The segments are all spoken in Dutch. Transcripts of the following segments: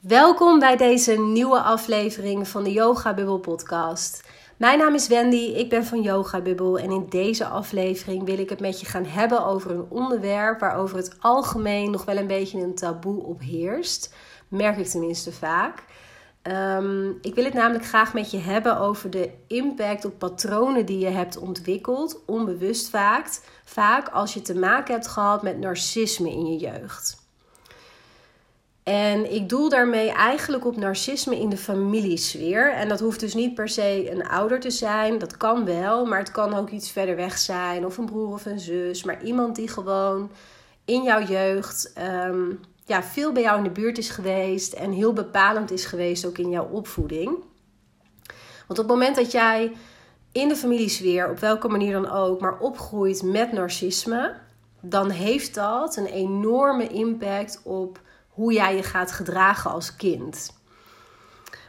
Welkom bij deze nieuwe aflevering van de Yoga Bubble podcast. Mijn naam is Wendy, ik ben van Yoga Bubble en in deze aflevering wil ik het met je gaan hebben over een onderwerp waarover het algemeen nog wel een beetje een taboe op heerst. Merk ik tenminste vaak. Ehm, ik wil het namelijk graag met je hebben over de impact op patronen die je hebt ontwikkeld, onbewust vaak, vaak als je te maken hebt gehad met narcisme in je jeugd. En ik doel daarmee eigenlijk op narcisme in de familiesfeer. En dat hoeft dus niet per se een ouder te zijn. Dat kan wel, maar het kan ook iets verder weg zijn. Of een broer of een zus. Maar iemand die gewoon in jouw jeugd ehm, ja, veel bij jou in de buurt is geweest. En heel bepalend is geweest ook in jouw opvoeding. Want op het moment dat jij in de familiesfeer, op welke manier dan ook, maar opgroeit met narcisme. Dan heeft dat een enorme impact op hoe jij je gaat gedragen als kind.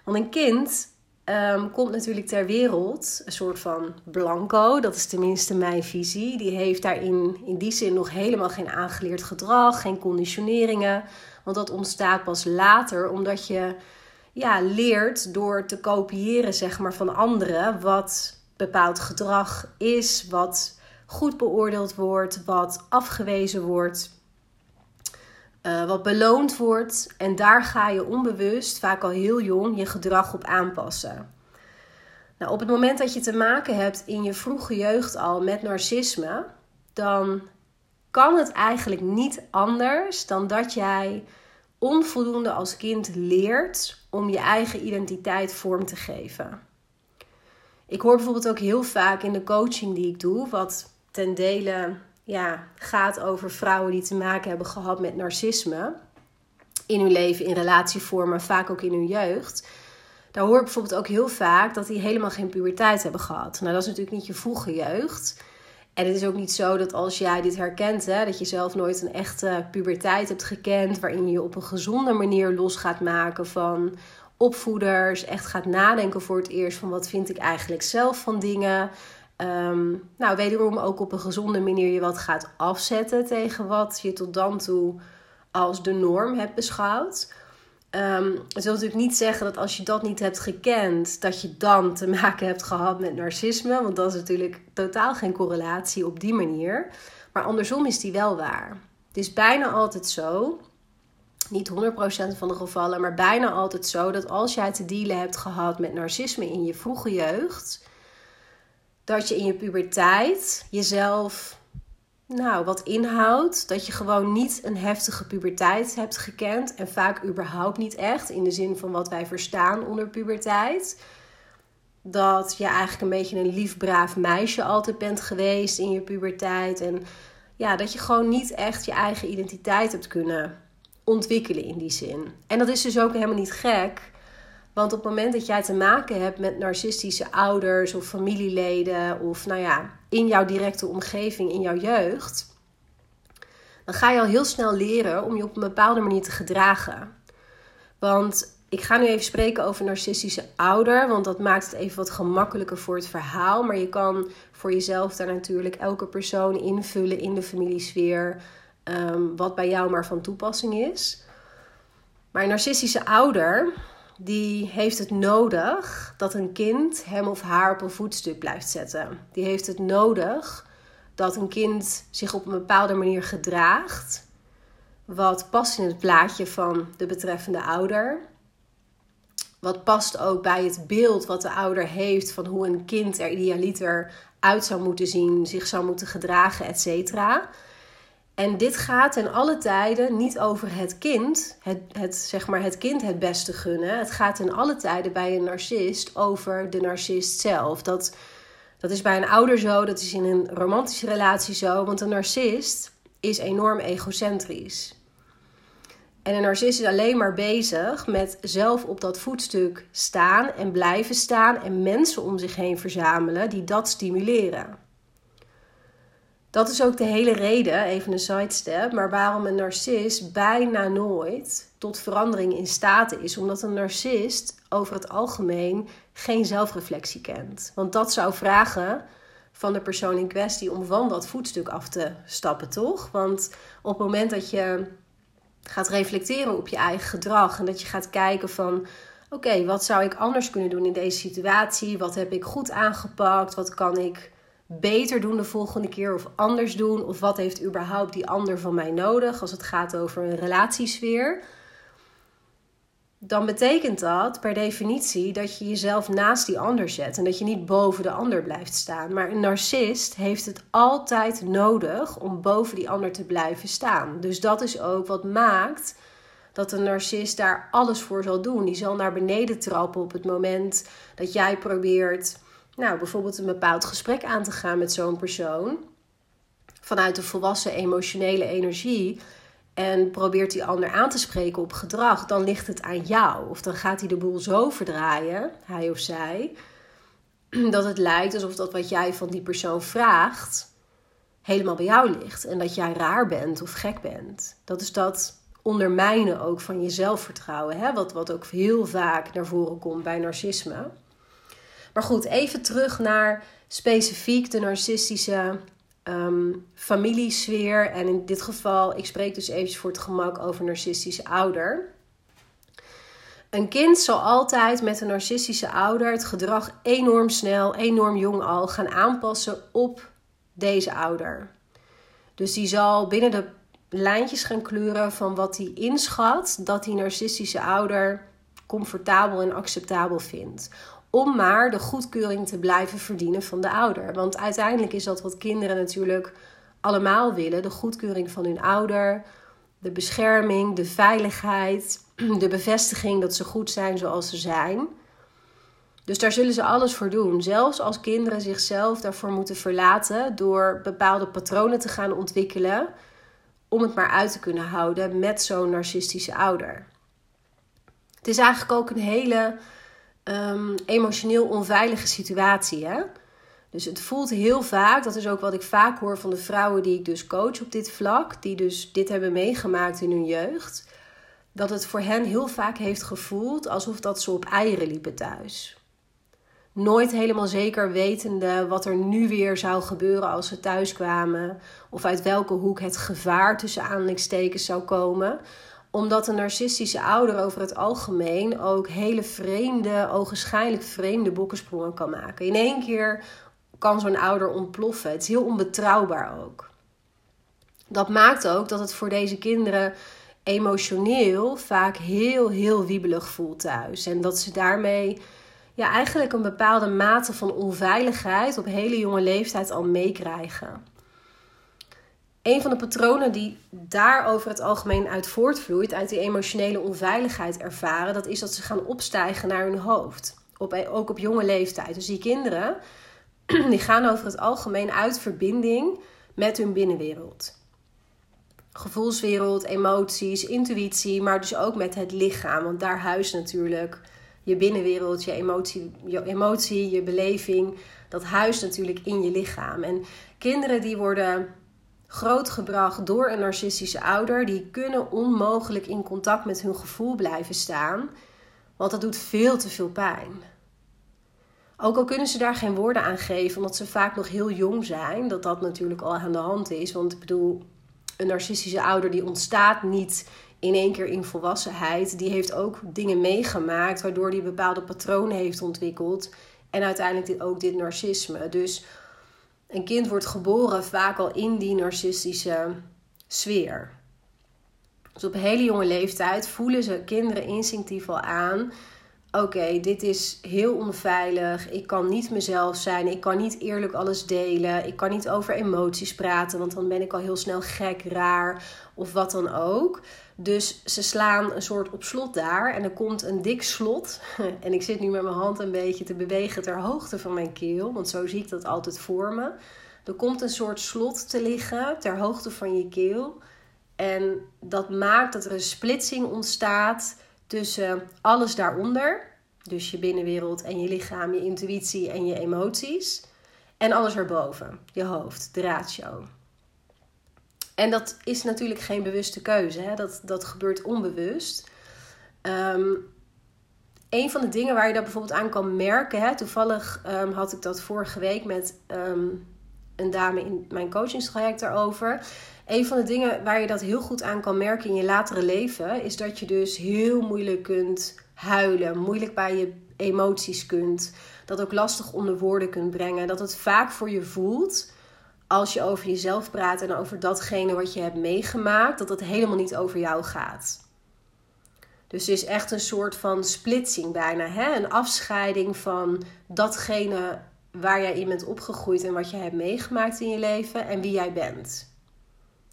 Want een kind ehm, komt natuurlijk ter wereld, een soort van blanco, dat is tenminste mijn visie. Die heeft daarin in die zin nog helemaal geen aangeleerd gedrag, geen conditioneringen. Want dat ontstaat pas later, omdat je ja, leert door te kopiëren zeg maar, van anderen wat bepaald gedrag is, wat goed beoordeeld wordt, wat afgewezen wordt. Eh, wat beloond wordt. En daar ga je onbewust, vaak al heel jong, je gedrag op aanpassen. Nou, op het moment dat je te maken hebt in je vroege jeugd al met narcisme, dan kan het eigenlijk niet anders dan dat jij onvoldoende als kind leert om je eigen identiteit vorm te geven. Ik hoor bijvoorbeeld ook heel vaak in de coaching die ik doe, wat ten dele ja, gaat over vrouwen die te maken hebben gehad met narcisme. In hun leven, in relatievormen, vaak ook in hun jeugd. Daar hoor ik bijvoorbeeld ook heel vaak dat die helemaal geen puberteit hebben gehad. Nou, dat is natuurlijk niet je vroege jeugd. En het is ook niet zo dat als jij dit herkent, hè, dat je zelf nooit een echte puberteit hebt gekend, waarin je je op een gezonde manier los gaat maken van opvoeders, echt gaat nadenken voor het eerst van wat vind ik eigenlijk zelf van dingen, Um, nou, wederom ook op een gezonde manier je wat gaat afzetten tegen wat je tot dan toe als de norm hebt beschouwd. Um, dat wil natuurlijk niet zeggen dat als je dat niet hebt gekend, dat je dan te maken hebt gehad met narcisme. Want dat is natuurlijk totaal geen correlatie op die manier. Maar andersom is die wel waar. Het is bijna altijd zo, niet 100% van de gevallen, maar bijna altijd zo dat als jij te dealen hebt gehad met narcisme in je vroege jeugd dat je in je puberteit jezelf nou, wat inhoudt. Dat je gewoon niet een heftige puberteit hebt gekend. En vaak überhaupt niet echt. In de zin van wat wij verstaan onder puberteit. Dat je eigenlijk een beetje een lief, braaf meisje altijd bent geweest in je puberteit. En ja, dat je gewoon niet echt je eigen identiteit hebt kunnen ontwikkelen in die zin. En dat is dus ook helemaal niet gek. Want op het moment dat jij te maken hebt met narcistische ouders of familieleden, of nou ja, in jouw directe omgeving, in jouw jeugd, dan ga je al heel snel leren om je op een bepaalde manier te gedragen. Want ik ga nu even spreken over narcistische ouder, want dat maakt het even wat gemakkelijker voor het verhaal. Maar je kan voor jezelf daar natuurlijk elke persoon invullen in de familiesfeer, um, wat bij jou maar van toepassing is. Maar narcistische ouder, die heeft het nodig dat een kind hem of haar op een voetstuk blijft zetten. Die heeft het nodig dat een kind zich op een bepaalde manier gedraagt. Wat past in het plaatje van de betreffende ouder. Wat past ook bij het beeld wat de ouder heeft van hoe een kind er idealiter uit zou moeten zien, zich zou moeten gedragen, etc. En dit gaat ten alle tijden niet over het kind, het, het, zeg maar het kind het beste gunnen. Het gaat ten alle tijden bij een narcist over de narcist zelf. Dat, dat is bij een ouder zo, dat is in een romantische relatie zo, want een narcist is enorm egocentrisch. En een narcist is alleen maar bezig met zelf op dat voetstuk staan en blijven staan en mensen om zich heen verzamelen die dat stimuleren. Dat is ook de hele reden, even een sidestep, maar waarom een narcist bijna nooit tot verandering in staat is. Omdat een narcist over het algemeen geen zelfreflectie kent. Want dat zou vragen van de persoon in kwestie om van dat voetstuk af te stappen, toch? Want op het moment dat je gaat reflecteren op je eigen gedrag. En dat je gaat kijken van oké, wat zou ik anders kunnen doen in deze situatie? Wat heb ik goed aangepakt? Wat kan ik beter doen de volgende keer of anders doen? Of wat heeft überhaupt die ander van mij nodig als het gaat over een relatiesfeer? Dan betekent dat per definitie dat je jezelf naast die ander zet en dat je niet boven de ander blijft staan. Maar een narcist heeft het altijd nodig om boven die ander te blijven staan. Dus dat is ook wat maakt dat een narcist daar alles voor zal doen. Die zal naar beneden trappen op het moment dat jij probeert, nou bijvoorbeeld een bepaald gesprek aan te gaan met zo'n persoon. Vanuit de volwassen emotionele energie. En probeert die ander aan te spreken op gedrag, dan ligt het aan jou. Of dan gaat hij de boel zo verdraaien, hij of zij, dat het lijkt alsof dat wat jij van die persoon vraagt helemaal bij jou ligt. En dat jij raar bent of gek bent. Dat is dat ondermijnen ook van je zelfvertrouwen. Hè? Wat, wat ook heel vaak naar voren komt bij narcisme. Maar goed, even terug naar specifiek de narcistische um, familiesfeer. En in dit geval, ik spreek dus even voor het gemak over narcistische ouder. Een kind zal altijd met een narcistische ouder het gedrag enorm snel, enorm jong al gaan aanpassen op deze ouder. Dus die zal binnen de lijntjes gaan kleuren van wat hij inschat dat die narcistische ouder comfortabel en acceptabel vindt. Om maar de goedkeuring te blijven verdienen van de ouder. Want uiteindelijk is dat wat kinderen natuurlijk allemaal willen: de goedkeuring van hun ouder, de bescherming, de veiligheid, de bevestiging dat ze goed zijn zoals ze zijn. Dus daar zullen ze alles voor doen. Zelfs als kinderen zichzelf daarvoor moeten verlaten door bepaalde patronen te gaan ontwikkelen om het maar uit te kunnen houden met zo'n narcistische ouder. Het is eigenlijk ook een hele um, emotioneel onveilige situatie. Hè? Dus het voelt heel vaak, dat is ook wat ik vaak hoor van de vrouwen die ik dus coach op dit vlak, die dus dit hebben meegemaakt in hun jeugd, dat het voor hen heel vaak heeft gevoeld alsof dat ze op eieren liepen thuis nooit helemaal zeker wetende wat er nu weer zou gebeuren als ze thuis kwamen. Of uit welke hoek het gevaar tussen aanleidingstekens zou komen. Omdat een narcistische ouder over het algemeen ook hele vreemde, ogenschijnlijk vreemde bokkensprongen kan maken. In één keer kan zo'n ouder ontploffen. Het is heel onbetrouwbaar ook. Dat maakt ook dat het voor deze kinderen emotioneel vaak heel, heel wiebelig voelt thuis. En dat ze daarmee ja, eigenlijk een bepaalde mate van onveiligheid op hele jonge leeftijd al meekrijgen. Een van de patronen die daar over het algemeen uit voortvloeit, uit die emotionele onveiligheid ervaren, dat is dat ze gaan opstijgen naar hun hoofd. Op, ook op jonge leeftijd. Dus die kinderen, die gaan over het algemeen uit verbinding met hun binnenwereld. Gevoelswereld, emoties, intuïtie, maar dus ook met het lichaam. Want daar huist natuurlijk je binnenwereld, je emotie, je emotie, je beleving, dat huist natuurlijk in je lichaam. En kinderen die worden grootgebracht door een narcistische ouder, die kunnen onmogelijk in contact met hun gevoel blijven staan, want dat doet veel te veel pijn. Ook al kunnen ze daar geen woorden aan geven, omdat ze vaak nog heel jong zijn, dat dat natuurlijk al aan de hand is. Want ik bedoel, een narcistische ouder die ontstaat niet in één keer in volwassenheid, die heeft ook dingen meegemaakt waardoor die bepaalde patronen heeft ontwikkeld. En uiteindelijk ook dit narcisme. Dus een kind wordt geboren vaak al in die narcistische sfeer. Dus op hele jonge leeftijd voelen ze kinderen instinctief al aan. Oké, dit is heel onveilig. Ik kan niet mezelf zijn. Ik kan niet eerlijk alles delen. Ik kan niet over emoties praten, want dan ben ik al heel snel gek, raar of wat dan ook. Dus ze slaan een soort op slot daar en er komt een dik slot. En ik zit nu met mijn hand een beetje te bewegen ter hoogte van mijn keel, want zo zie ik dat altijd voor me. Er komt een soort slot te liggen ter hoogte van je keel. En dat maakt dat er een splitsing ontstaat tussen alles daaronder. Dus je binnenwereld en je lichaam, je intuïtie en je emoties. En alles erboven, je hoofd, de ratio. En dat is natuurlijk geen bewuste keuze. Hè? Dat, dat gebeurt onbewust. Um, een van de dingen waar je dat bijvoorbeeld aan kan merken. Hè? Toevallig um, had ik dat vorige week met um, een dame in mijn coachingstraject daarover. Een van de dingen waar je dat heel goed aan kan merken in je latere leven, is dat je dus heel moeilijk kunt huilen, moeilijk bij je emoties kunt, dat ook lastig onder woorden kunt brengen, dat het vaak voor je voelt als je over jezelf praat en over datgene wat je hebt meegemaakt, dat het helemaal niet over jou gaat. Dus er is echt een soort van splitsing bijna. Hè? Een afscheiding van datgene waar jij in bent opgegroeid en wat je hebt meegemaakt in je leven en wie jij bent.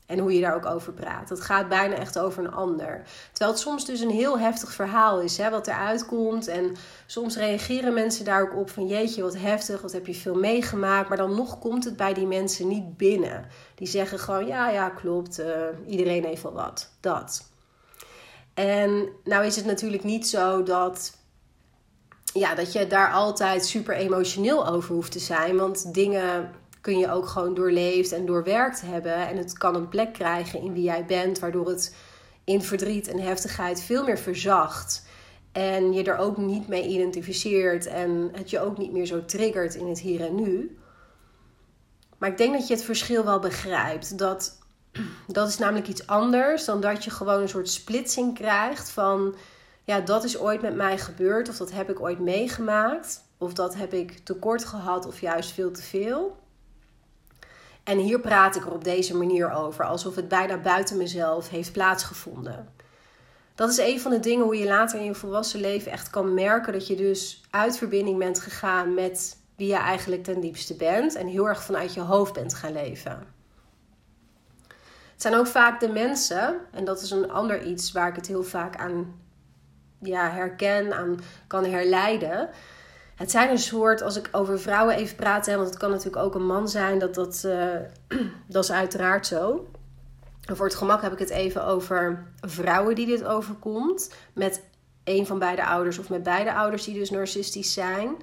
En hoe je daar ook over praat. Het gaat bijna echt over een ander. Terwijl het soms dus een heel heftig verhaal is, hè, wat eruit komt. En soms reageren mensen daar ook op van jeetje, wat heftig, wat heb je veel meegemaakt. Maar dan nog komt het bij die mensen niet binnen. Die zeggen gewoon, ja, ja, klopt, uh, iedereen heeft wel wat. Dat. En nou is het natuurlijk niet zo dat, ja, dat je daar altijd super emotioneel over hoeft te zijn. Want dingen kun je ook gewoon doorleefd en doorwerkt hebben. En het kan een plek krijgen in wie jij bent, waardoor het in verdriet en heftigheid veel meer verzacht. En je er ook niet mee identificeert en het je ook niet meer zo triggert in het hier en nu. Maar ik denk dat je het verschil wel begrijpt. Dat, dat is namelijk iets anders dan dat je gewoon een soort splitsing krijgt van... ja, dat is ooit met mij gebeurd of dat heb ik ooit meegemaakt. Of dat heb ik tekort gehad of juist veel te veel. En hier praat ik er op deze manier over, alsof het bijna buiten mezelf heeft plaatsgevonden. Dat is een van de dingen hoe je later in je volwassen leven echt kan merken dat je dus uit verbinding bent gegaan met wie je eigenlijk ten diepste bent en heel erg vanuit je hoofd bent gaan leven. Het zijn ook vaak de mensen, en dat is een ander iets waar ik het heel vaak aan ja, herken, aan kan herleiden het zijn een soort, als ik over vrouwen even praat, hè, want het kan natuurlijk ook een man zijn, dat, dat, uh, dat is uiteraard zo. Voor het gemak heb ik het even over vrouwen die dit overkomt. Met een van beide ouders of met beide ouders die dus narcistisch zijn.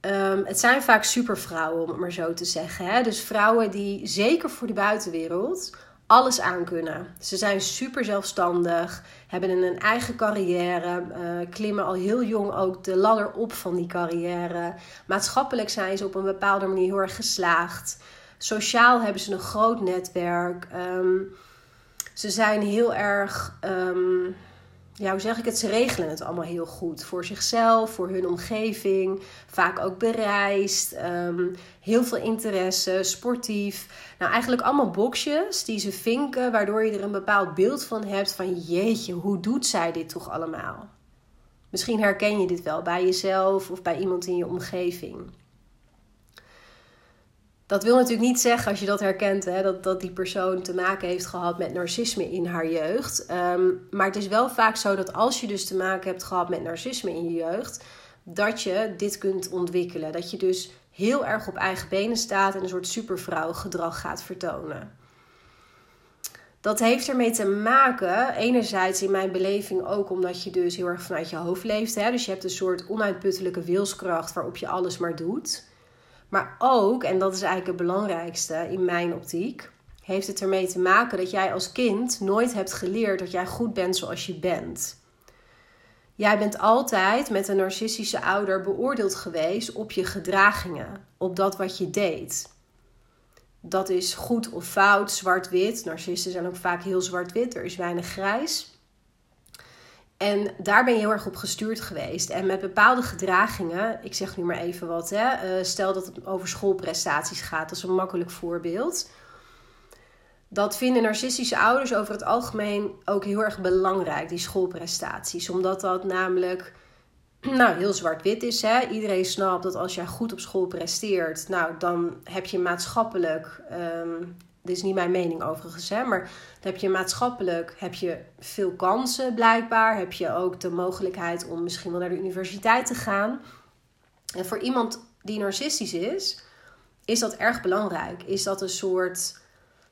Um, het zijn vaak supervrouwen, om het maar zo te zeggen. Hè? Dus vrouwen die zeker voor de buitenwereld alles aan kunnen. Ze zijn super zelfstandig, hebben een eigen carrière, uh, klimmen al heel jong ook de ladder op van die carrière. Maatschappelijk zijn ze op een bepaalde manier heel erg geslaagd. Sociaal hebben ze een groot netwerk. Um, ze zijn heel erg. Um, ja, hoe zeg ik het? Ze regelen het allemaal heel goed. Voor zichzelf, voor hun omgeving. Vaak ook bereisd. Ehm, heel veel interesse, sportief. Nou, eigenlijk allemaal boxjes die ze vinken, waardoor je er een bepaald beeld van hebt van jeetje, hoe doet zij dit toch allemaal? Misschien herken je dit wel bij jezelf of bij iemand in je omgeving. Dat wil natuurlijk niet zeggen, als je dat herkent, hè, dat, dat die persoon te maken heeft gehad met narcisme in haar jeugd. Ehm, maar het is wel vaak zo dat als je dus te maken hebt gehad met narcisme in je jeugd, dat je dit kunt ontwikkelen. Dat je dus heel erg op eigen benen staat en een soort supervrouw gedrag gaat vertonen. Dat heeft ermee te maken, enerzijds in mijn beleving ook omdat je dus heel erg vanuit je hoofd leeft. Hè? Dus je hebt een soort onuitputtelijke wilskracht waarop je alles maar doet. Maar ook, en dat is eigenlijk het belangrijkste in mijn optiek, heeft het ermee te maken dat jij als kind nooit hebt geleerd dat jij goed bent zoals je bent. Jij bent altijd met een narcistische ouder beoordeeld geweest op je gedragingen, op dat wat je deed. Dat is goed of fout, zwart-wit. Narcisten zijn ook vaak heel zwart-wit, er is weinig grijs. En daar ben je heel erg op gestuurd geweest. En met bepaalde gedragingen, ik zeg nu maar even wat, hè, eh, stel dat het over schoolprestaties gaat, dat is een makkelijk voorbeeld. Dat vinden narcistische ouders over het algemeen ook heel erg belangrijk, die schoolprestaties. Omdat dat namelijk nou, heel zwart-wit is. Hè? Iedereen snapt dat als jij goed op school presteert, nou, dan heb je maatschappelijk um, dit is niet mijn mening overigens, hè, maar dan heb je maatschappelijk heb je veel kansen blijkbaar. Heb je ook de mogelijkheid om misschien wel naar de universiteit te gaan. En voor iemand die narcistisch is, is dat erg belangrijk. Is dat een soort.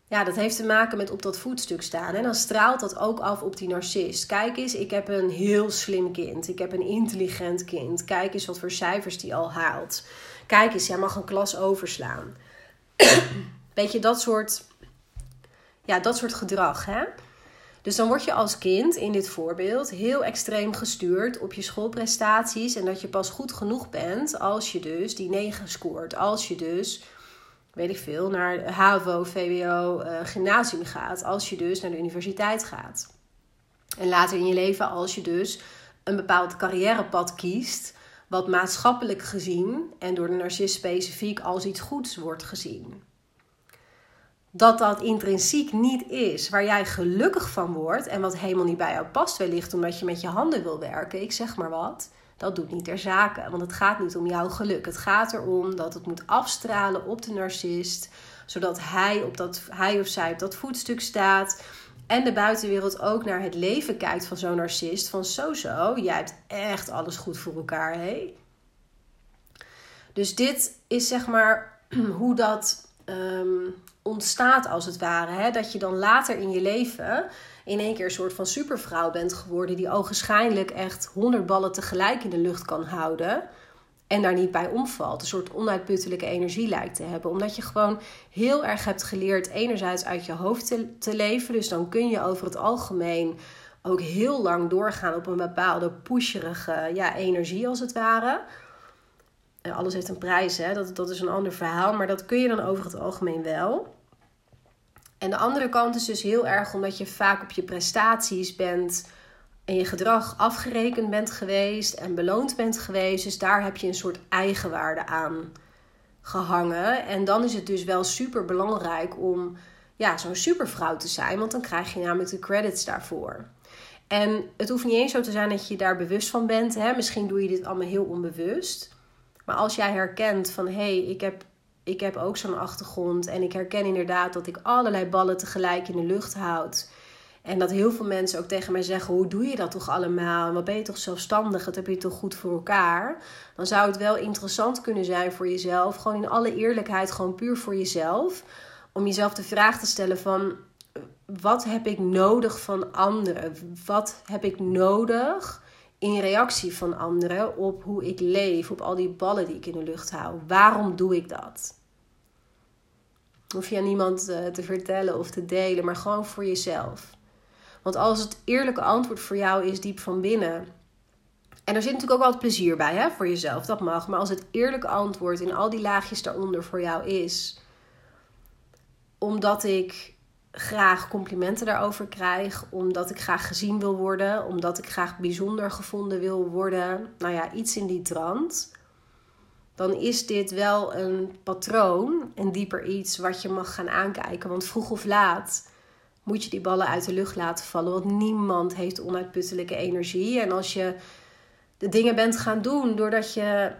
Ja, dat heeft te maken met op dat voetstuk staan. En dan straalt dat ook af op die narcist. Kijk eens, ik heb een heel slim kind. Ik heb een intelligent kind. Kijk eens wat voor cijfers die al haalt. Kijk eens, jij mag een klas overslaan. Weet je, dat soort, ja, dat soort gedrag. Hè? Dus dan word je als kind in dit voorbeeld heel extreem gestuurd op je schoolprestaties. En dat je pas goed genoeg bent als je dus die 9 scoort. Als je dus weet ik veel, naar HAVO, VWO, uh, gymnasium gaat. Als je dus naar de universiteit gaat. En later in je leven, als je dus een bepaald carrièrepad kiest, wat maatschappelijk gezien en door de narcist specifiek als iets goeds wordt gezien. Dat dat intrinsiek niet is waar jij gelukkig van wordt en wat helemaal niet bij jou past, wellicht omdat je met je handen wil werken, ik zeg maar wat, dat doet niet ter zake. Want het gaat niet om jouw geluk. Het gaat erom dat het moet afstralen op de narcist, zodat hij, op dat, hij of zij op dat voetstuk staat en de buitenwereld ook naar het leven kijkt van zo'n narcist. Van zo zo, jij hebt echt alles goed voor elkaar, hé. Dus dit is zeg maar hoe dat ehm, ontstaat als het ware. Hè? Dat je dan later in je leven in één keer een soort van supervrouw bent geworden... die ogenschijnlijk echt honderd ballen tegelijk in de lucht kan houden en daar niet bij omvalt. Een soort onuitputtelijke energie lijkt te hebben. Omdat je gewoon heel erg hebt geleerd enerzijds uit je hoofd te, te leven. Dus dan kun je over het algemeen ook heel lang doorgaan op een bepaalde pusherige ja, energie als het ware. Alles heeft een prijs, hè? Dat, dat is een ander verhaal. Maar dat kun je dan over het algemeen wel. En de andere kant is dus heel erg omdat je vaak op je prestaties bent en je gedrag afgerekend bent geweest en beloond bent geweest. Dus daar heb je een soort eigenwaarde aan gehangen. En dan is het dus wel super belangrijk om ja, zo'n supervrouw te zijn, want dan krijg je namelijk de credits daarvoor. En het hoeft niet eens zo te zijn dat je daar bewust van bent. Hè? Misschien doe je dit allemaal heel onbewust. Maar als jij herkent van hé, hey, ik, heb, ik heb ook zo'n achtergrond en ik herken inderdaad dat ik allerlei ballen tegelijk in de lucht houd en dat heel veel mensen ook tegen mij zeggen: Hoe doe je dat toch allemaal? Wat ben je toch zelfstandig? Dat heb je toch goed voor elkaar? Dan zou het wel interessant kunnen zijn voor jezelf. Gewoon in alle eerlijkheid, gewoon puur voor jezelf. Om jezelf de vraag te stellen: van wat heb ik nodig van anderen? Wat heb ik nodig in reactie van anderen op hoe ik leef, op al die ballen die ik in de lucht hou? Waarom doe ik dat? Hoef je aan niemand eh, te vertellen of te delen, maar gewoon voor jezelf. Want als het eerlijke antwoord voor jou is diep van binnen. En er zit natuurlijk ook altijd plezier bij hè, voor jezelf, dat mag. Maar als het eerlijke antwoord in al die laagjes daaronder voor jou is. Omdat ik graag complimenten daarover krijg. Omdat ik graag gezien wil worden. Omdat ik graag bijzonder gevonden wil worden. Nou ja, iets in die trant. Dan is dit wel een patroon. En dieper iets wat je mag gaan aankijken. Want vroeg of laat moet je die ballen uit de lucht laten vallen. Want niemand heeft onuitputtelijke energie. En als je de dingen bent gaan doen doordat je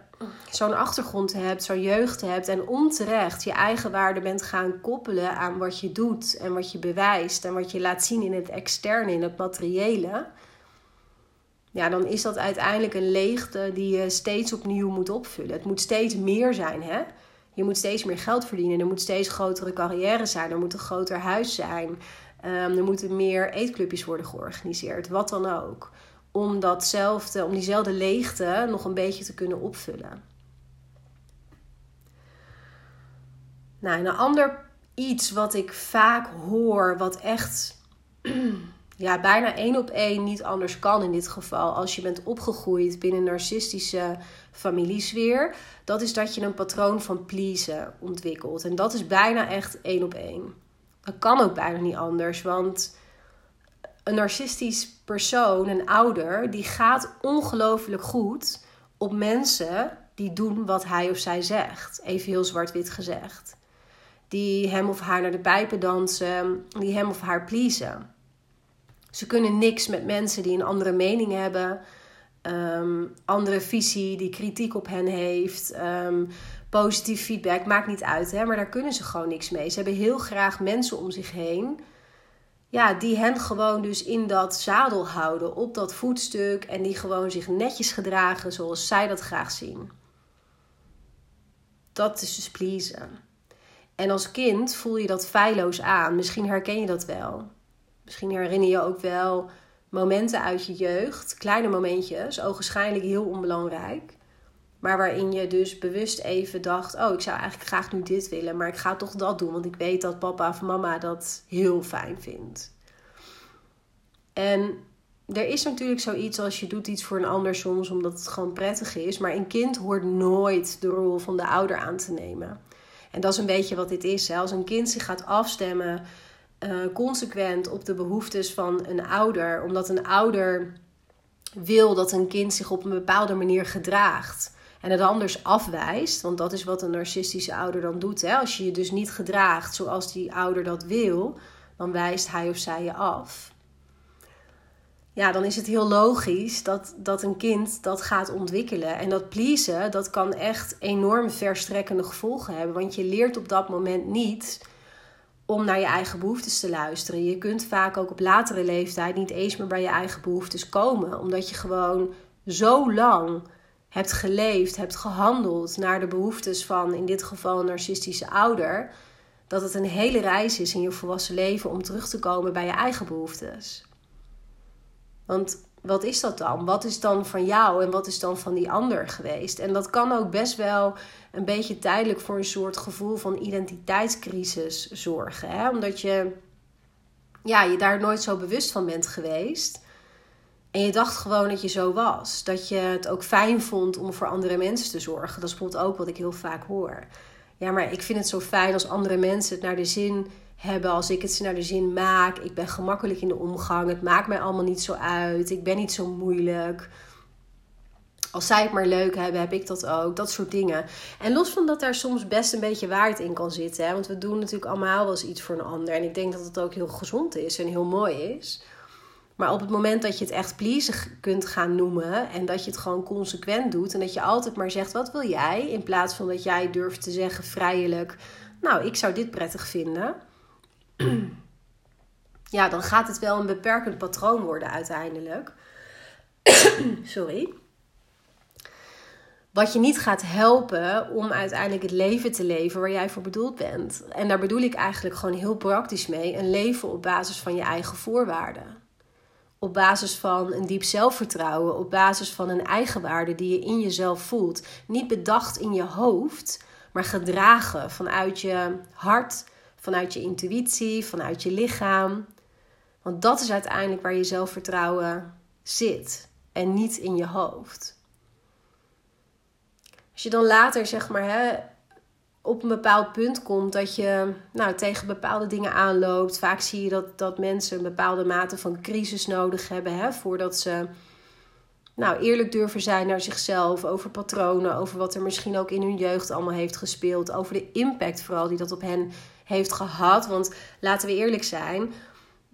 zo'n achtergrond hebt, zo'n jeugd hebt en onterecht je eigen waarde bent gaan koppelen aan wat je doet en wat je bewijst en wat je laat zien in het externe, in het materiële. Ja, dan is dat uiteindelijk een leegte die je steeds opnieuw moet opvullen. Het moet steeds meer zijn, hè? Je moet steeds meer geld verdienen. Er moet steeds grotere carrière zijn. Er moet een groter huis zijn. Um, er moeten meer eetclubjes worden georganiseerd, wat dan ook. Om, datzelfde, om diezelfde leegte nog een beetje te kunnen opvullen. Nou, een ander iets wat ik vaak hoor, wat echt ja, bijna één op één niet anders kan in dit geval, als je bent opgegroeid binnen een narcistische familiesfeer, dat is dat je een patroon van pleasen ontwikkelt. En dat is bijna echt één op één. Dat kan ook bijna niet anders, want een narcistisch persoon, een ouder, die gaat ongelooflijk goed op mensen die doen wat hij of zij zegt. Even heel zwart-wit gezegd. Die hem of haar naar de pijpen dansen, die hem of haar pleasen. Ze kunnen niks met mensen die een andere mening hebben, um, andere visie, die kritiek op hen heeft, um, positief feedback, maakt niet uit, hè, maar daar kunnen ze gewoon niks mee. Ze hebben heel graag mensen om zich heen. Ja, die hen gewoon dus in dat zadel houden, op dat voetstuk. En die gewoon zich netjes gedragen zoals zij dat graag zien. Dat is dus pleasen. En als kind voel je dat feilloos aan. Misschien herken je dat wel. Misschien herinner je ook wel momenten uit je jeugd, kleine momentjes, ogenschijnlijk heel onbelangrijk. Maar waarin je dus bewust even dacht: Oh, ik zou eigenlijk graag nu dit willen, maar ik ga toch dat doen, want ik weet dat papa of mama dat heel fijn vindt. En er is natuurlijk zoiets als je doet iets voor een ander soms omdat het gewoon prettig is, maar een kind hoort nooit de rol van de ouder aan te nemen. En dat is een beetje wat dit is. Hè? Als een kind zich gaat afstemmen uh, consequent op de behoeftes van een ouder, omdat een ouder wil dat een kind zich op een bepaalde manier gedraagt en het anders afwijst, want dat is wat een narcistische ouder dan doet. Hè? Als je je dus niet gedraagt zoals die ouder dat wil, dan wijst hij of zij je af. Ja, dan is het heel logisch dat, dat een kind dat gaat ontwikkelen. En dat pleasen, dat kan echt enorm verstrekkende gevolgen hebben. Want je leert op dat moment niet om naar je eigen behoeftes te luisteren. Je kunt vaak ook op latere leeftijd niet eens meer bij je eigen behoeftes komen. Omdat je gewoon zo lang hebt geleefd, hebt gehandeld naar de behoeftes van in dit geval een narcistische ouder, dat het een hele reis is in je volwassen leven om terug te komen bij je eigen behoeftes. Want wat is dat dan? Wat is dan van jou en wat is dan van die ander geweest? En dat kan ook best wel een beetje tijdelijk voor een soort gevoel van identiteitscrisis zorgen. Hè? Omdat je ja, je daar nooit zo bewust van bent geweest. En je dacht gewoon dat je zo was. Dat je het ook fijn vond om voor andere mensen te zorgen. Dat is bijvoorbeeld ook wat ik heel vaak hoor. Ja, maar ik vind het zo fijn als andere mensen het naar de zin hebben. Als ik het naar de zin maak. Ik ben gemakkelijk in de omgang. Het maakt mij allemaal niet zo uit. Ik ben niet zo moeilijk. Als zij het maar leuk hebben, heb ik dat ook. Dat soort dingen. En los van dat daar soms best een beetje waarheid in kan zitten. Hè? Want we doen natuurlijk allemaal wel eens iets voor een ander. En ik denk dat het ook heel gezond is en heel mooi is. Maar op het moment dat je het echt pleasen kunt gaan noemen en dat je het gewoon consequent doet en dat je altijd maar zegt: wat wil jij? In plaats van dat jij durft te zeggen vrijelijk: nou, ik zou dit prettig vinden. ja, dan gaat het wel een beperkend patroon worden uiteindelijk. Sorry. Wat je niet gaat helpen om uiteindelijk het leven te leven waar jij voor bedoeld bent. En daar bedoel ik eigenlijk gewoon heel praktisch mee: een leven op basis van je eigen voorwaarden op basis van een diep zelfvertrouwen, op basis van een eigenwaarde die je in jezelf voelt. Niet bedacht in je hoofd, maar gedragen vanuit je hart, vanuit je intuïtie, vanuit je lichaam. Want dat is uiteindelijk waar je zelfvertrouwen zit en niet in je hoofd. Als je dan later zeg maar hè, op een bepaald punt komt dat je nou, tegen bepaalde dingen aanloopt. Vaak zie je dat, dat mensen een bepaalde mate van crisis nodig hebben hè, voordat ze nou, eerlijk durven zijn naar zichzelf, over patronen, over wat er misschien ook in hun jeugd allemaal heeft gespeeld, over de impact vooral die dat op hen heeft gehad. Want laten we eerlijk zijn,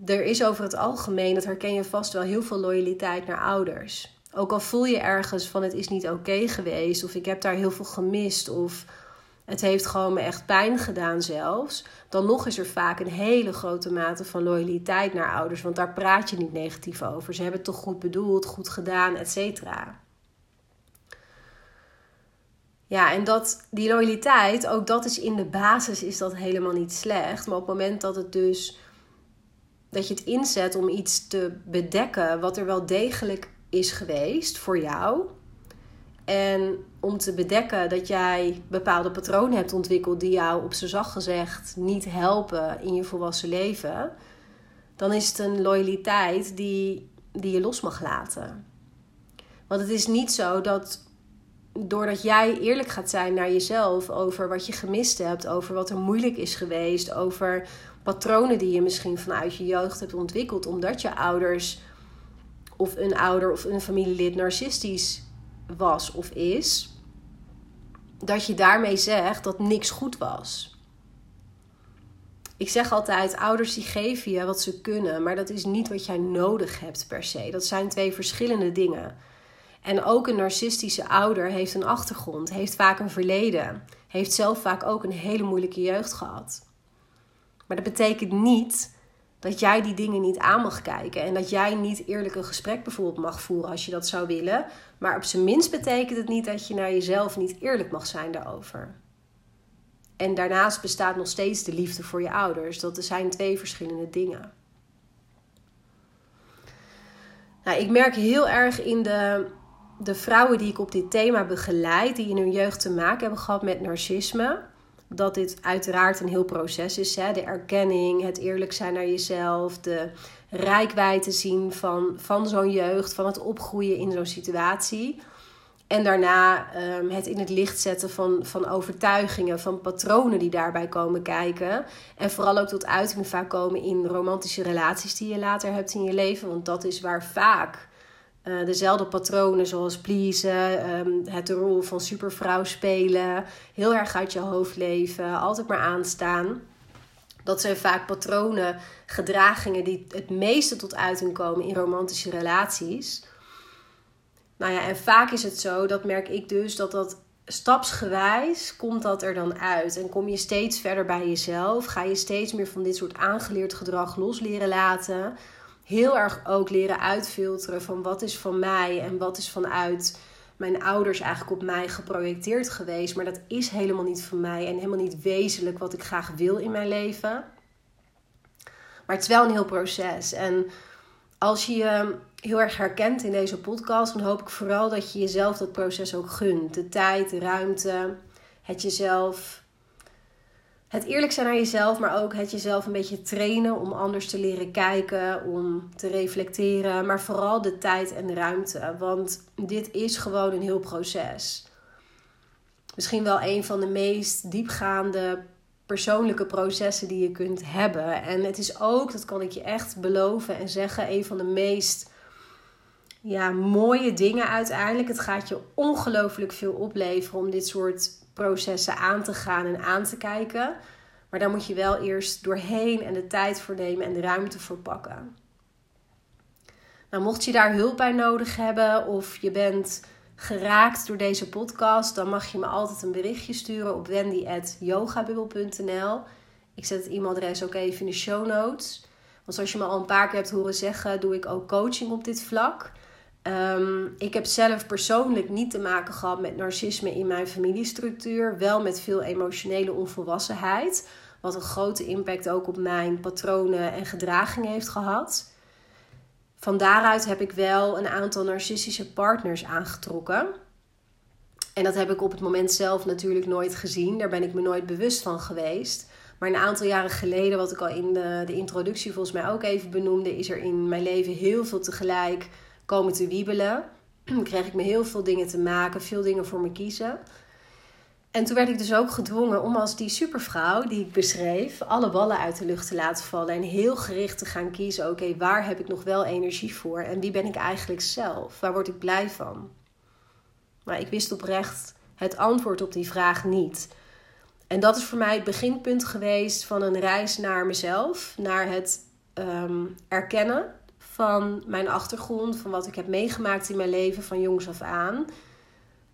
er is over het algemeen, dat herken je vast wel, heel veel loyaliteit naar ouders. Ook al voel je ergens van het is niet oké geweest, of ik heb daar heel veel gemist, of het heeft gewoon me echt pijn gedaan zelfs. Dan nog is er vaak een hele grote mate van loyaliteit naar ouders. Want daar praat je niet negatief over. Ze hebben het toch goed bedoeld, goed gedaan, et cetera. Ja, en dat, die loyaliteit, ook dat is in de basis is dat helemaal niet slecht. Maar op het moment dat het dus dat je het inzet om iets te bedekken wat er wel degelijk is geweest voor jou, en om te bedekken dat jij bepaalde patronen hebt ontwikkeld die jou op z'n zacht gezegd niet helpen in je volwassen leven, dan is het een loyaliteit die, die je los mag laten. Want het is niet zo dat doordat jij eerlijk gaat zijn naar jezelf over wat je gemist hebt, over wat er moeilijk is geweest, over patronen die je misschien vanuit je jeugd hebt ontwikkeld, omdat je ouders of een ouder of een familielid narcistisch was of is, dat je daarmee zegt dat niks goed was. Ik zeg altijd, ouders die geven je wat ze kunnen, maar dat is niet wat jij nodig hebt per se. Dat zijn twee verschillende dingen. En ook een narcistische ouder heeft een achtergrond, heeft vaak een verleden, heeft zelf vaak ook een hele moeilijke jeugd gehad. Maar dat betekent niet dat jij die dingen niet aan mag kijken. En dat jij niet eerlijk een gesprek bijvoorbeeld mag voeren als je dat zou willen. Maar op zijn minst betekent het niet dat je naar jezelf niet eerlijk mag zijn daarover. En daarnaast bestaat nog steeds de liefde voor je ouders. Dat zijn twee verschillende dingen. Nou, ik merk heel erg in de, de vrouwen die ik op dit thema begeleid, die in hun jeugd te maken hebben gehad met narcisme dat dit uiteraard een heel proces is. Hè? De erkenning, het eerlijk zijn naar jezelf, de rijkwijde zien van, van zo'n jeugd, van het opgroeien in zo'n situatie. En daarna ehm, het in het licht zetten van, van overtuigingen, van patronen die daarbij komen kijken. En vooral ook tot uiting vaak komen in romantische relaties die je later hebt in je leven. Want dat is waar vaak uh, dezelfde patronen zoals pleasen, um, het de rol van supervrouw spelen, heel erg uit je hoofd leven, altijd maar aanstaan. Dat zijn vaak patronen, gedragingen die het meeste tot uiting komen in romantische relaties. Nou ja, en vaak is het zo, dat merk ik dus, dat dat stapsgewijs komt dat er dan uit. En kom je steeds verder bij jezelf, ga je steeds meer van dit soort aangeleerd gedrag los leren laten. Heel erg ook leren uitfilteren van wat is van mij en wat is vanuit mijn ouders eigenlijk op mij geprojecteerd geweest. Maar dat is helemaal niet van mij en helemaal niet wezenlijk wat ik graag wil in mijn leven. Maar het is wel een heel proces. En als je je heel erg herkent in deze podcast, dan hoop ik vooral dat je jezelf dat proces ook gunt. De tijd, de ruimte, het jezelf. Het eerlijk zijn naar jezelf, maar ook het jezelf een beetje trainen om anders te leren kijken, om te reflecteren. Maar vooral de tijd en de ruimte, want dit is gewoon een heel proces. Misschien wel een van de meest diepgaande persoonlijke processen die je kunt hebben. En het is ook, dat kan ik je echt beloven en zeggen, een van de meest ja, mooie dingen uiteindelijk. Het gaat je ongelooflijk veel opleveren om dit soort processen aan te gaan en aan te kijken. Maar daar moet je wel eerst doorheen en de tijd voor nemen en de ruimte voor pakken. Nou, mocht je daar hulp bij nodig hebben of je bent geraakt door deze podcast, dan mag je me altijd een berichtje sturen op wendy.yogabubbel.nl. Ik zet het e-mailadres ook even in de show notes. Want zoals je me al een paar keer hebt horen zeggen, doe ik ook coaching op dit vlak. Ehm, ik heb zelf persoonlijk niet te maken gehad met narcisme in mijn familiestructuur. Wel met veel emotionele onvolwassenheid. Wat een grote impact ook op mijn patronen en gedragingen heeft gehad. Van daaruit heb ik wel een aantal narcistische partners aangetrokken. En dat heb ik op het moment zelf natuurlijk nooit gezien. Daar ben ik me nooit bewust van geweest. Maar een aantal jaren geleden, wat ik al in de, de introductie volgens mij ook even benoemde, is er in mijn leven heel veel tegelijk komen te wiebelen. kreeg ik me heel veel dingen te maken, veel dingen voor me kiezen. En toen werd ik dus ook gedwongen om als die supervrouw die ik beschreef, alle ballen uit de lucht te laten vallen en heel gericht te gaan kiezen: oké, waar heb ik nog wel energie voor en wie ben ik eigenlijk zelf? Waar word ik blij van? Maar ik wist oprecht het antwoord op die vraag niet. En dat is voor mij het beginpunt geweest van een reis naar mezelf, naar het um, erkennen van mijn achtergrond, van wat ik heb meegemaakt in mijn leven van jongs af aan.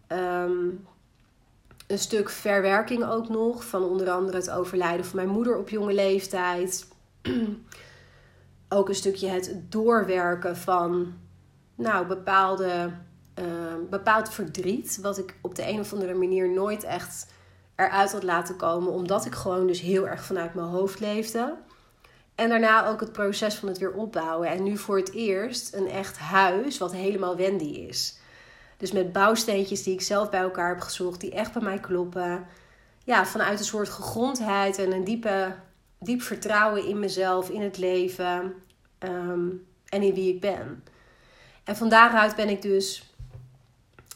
Ehm, een stuk verwerking ook nog, van onder andere het overlijden van mijn moeder op jonge leeftijd. ook een stukje het doorwerken van nou, bepaalde, uh, bepaald verdriet, wat ik op de een of andere manier nooit echt eruit had laten komen, omdat ik gewoon dus heel erg vanuit mijn hoofd leefde. En daarna ook het proces van het weer opbouwen. En nu voor het eerst een echt huis wat helemaal Wendy is. Dus met bouwsteentjes die ik zelf bij elkaar heb gezocht, die echt bij mij kloppen. Ja, vanuit een soort gegrondheid en een diepe, diep vertrouwen in mezelf, in het leven ehm, en in wie ik ben. En van daaruit ben ik dus,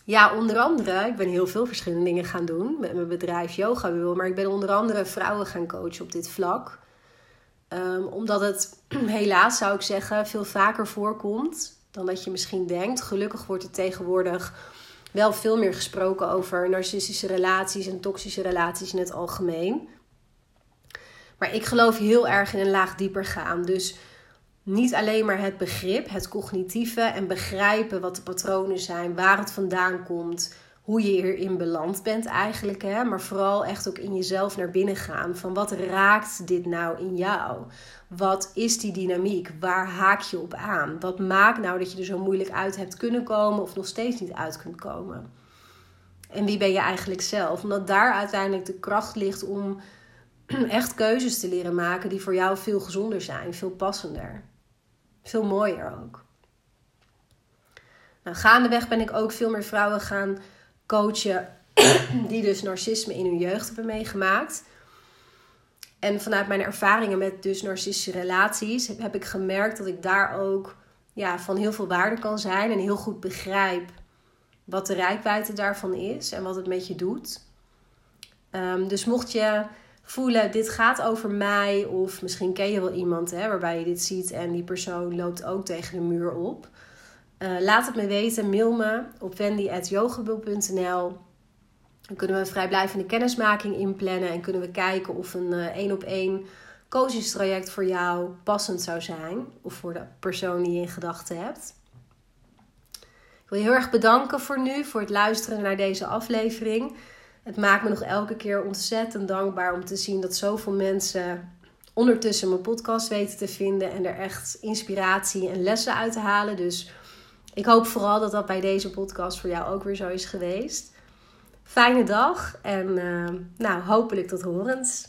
ja, onder andere, ik ben heel veel verschillende dingen gaan doen met mijn bedrijf Yoga Wil, maar ik ben onder andere vrouwen gaan coachen op dit vlak. Ehm, omdat het helaas, zou ik zeggen, veel vaker voorkomt dan dat je misschien denkt. Gelukkig wordt er tegenwoordig wel veel meer gesproken over narcistische relaties en toxische relaties in het algemeen. Maar ik geloof heel erg in een laag dieper gaan. Dus niet alleen maar het begrip, het cognitieve en begrijpen wat de patronen zijn, waar het vandaan komt, hoe je hierin beland bent eigenlijk. Hè? Maar vooral echt ook in jezelf naar binnen gaan. Van wat raakt dit nou in jou? Wat is die dynamiek? Waar haak je op aan? Wat maakt nou dat je er zo moeilijk uit hebt kunnen komen of nog steeds niet uit kunt komen? En wie ben je eigenlijk zelf? Omdat daar uiteindelijk de kracht ligt om echt keuzes te leren maken die voor jou veel gezonder zijn, veel passender, veel mooier ook. Nou, gaandeweg ben ik ook veel meer vrouwen gaan coachen die dus narcisme in hun jeugd hebben meegemaakt. En vanuit mijn ervaringen met dus narcistische relaties heb, ik gemerkt dat ik daar ook ja, van heel veel waarde kan zijn en heel goed begrijp wat de rijkwijde daarvan is en wat het met je doet. Ehm, dus mocht je voelen, dit gaat over mij, of misschien ken je wel iemand hè, waarbij je dit ziet en die persoon loopt ook tegen de muur op. Uh, laat het me weten, mail me op wendy.yogabul.nl. Dan kunnen we een vrijblijvende kennismaking inplannen en kunnen we kijken of een één op één coachingstraject voor jou passend zou zijn. Of voor de persoon die je in gedachten hebt. Ik wil je heel erg bedanken voor nu, voor het luisteren naar deze aflevering. Het maakt me nog elke keer ontzettend dankbaar om te zien dat zoveel mensen ondertussen mijn podcast weten te vinden en er echt inspiratie en lessen uit te halen. Dus ik hoop vooral dat dat bij deze podcast voor jou ook weer zo is geweest. Fijne dag en uh, nou, hopelijk tot horens.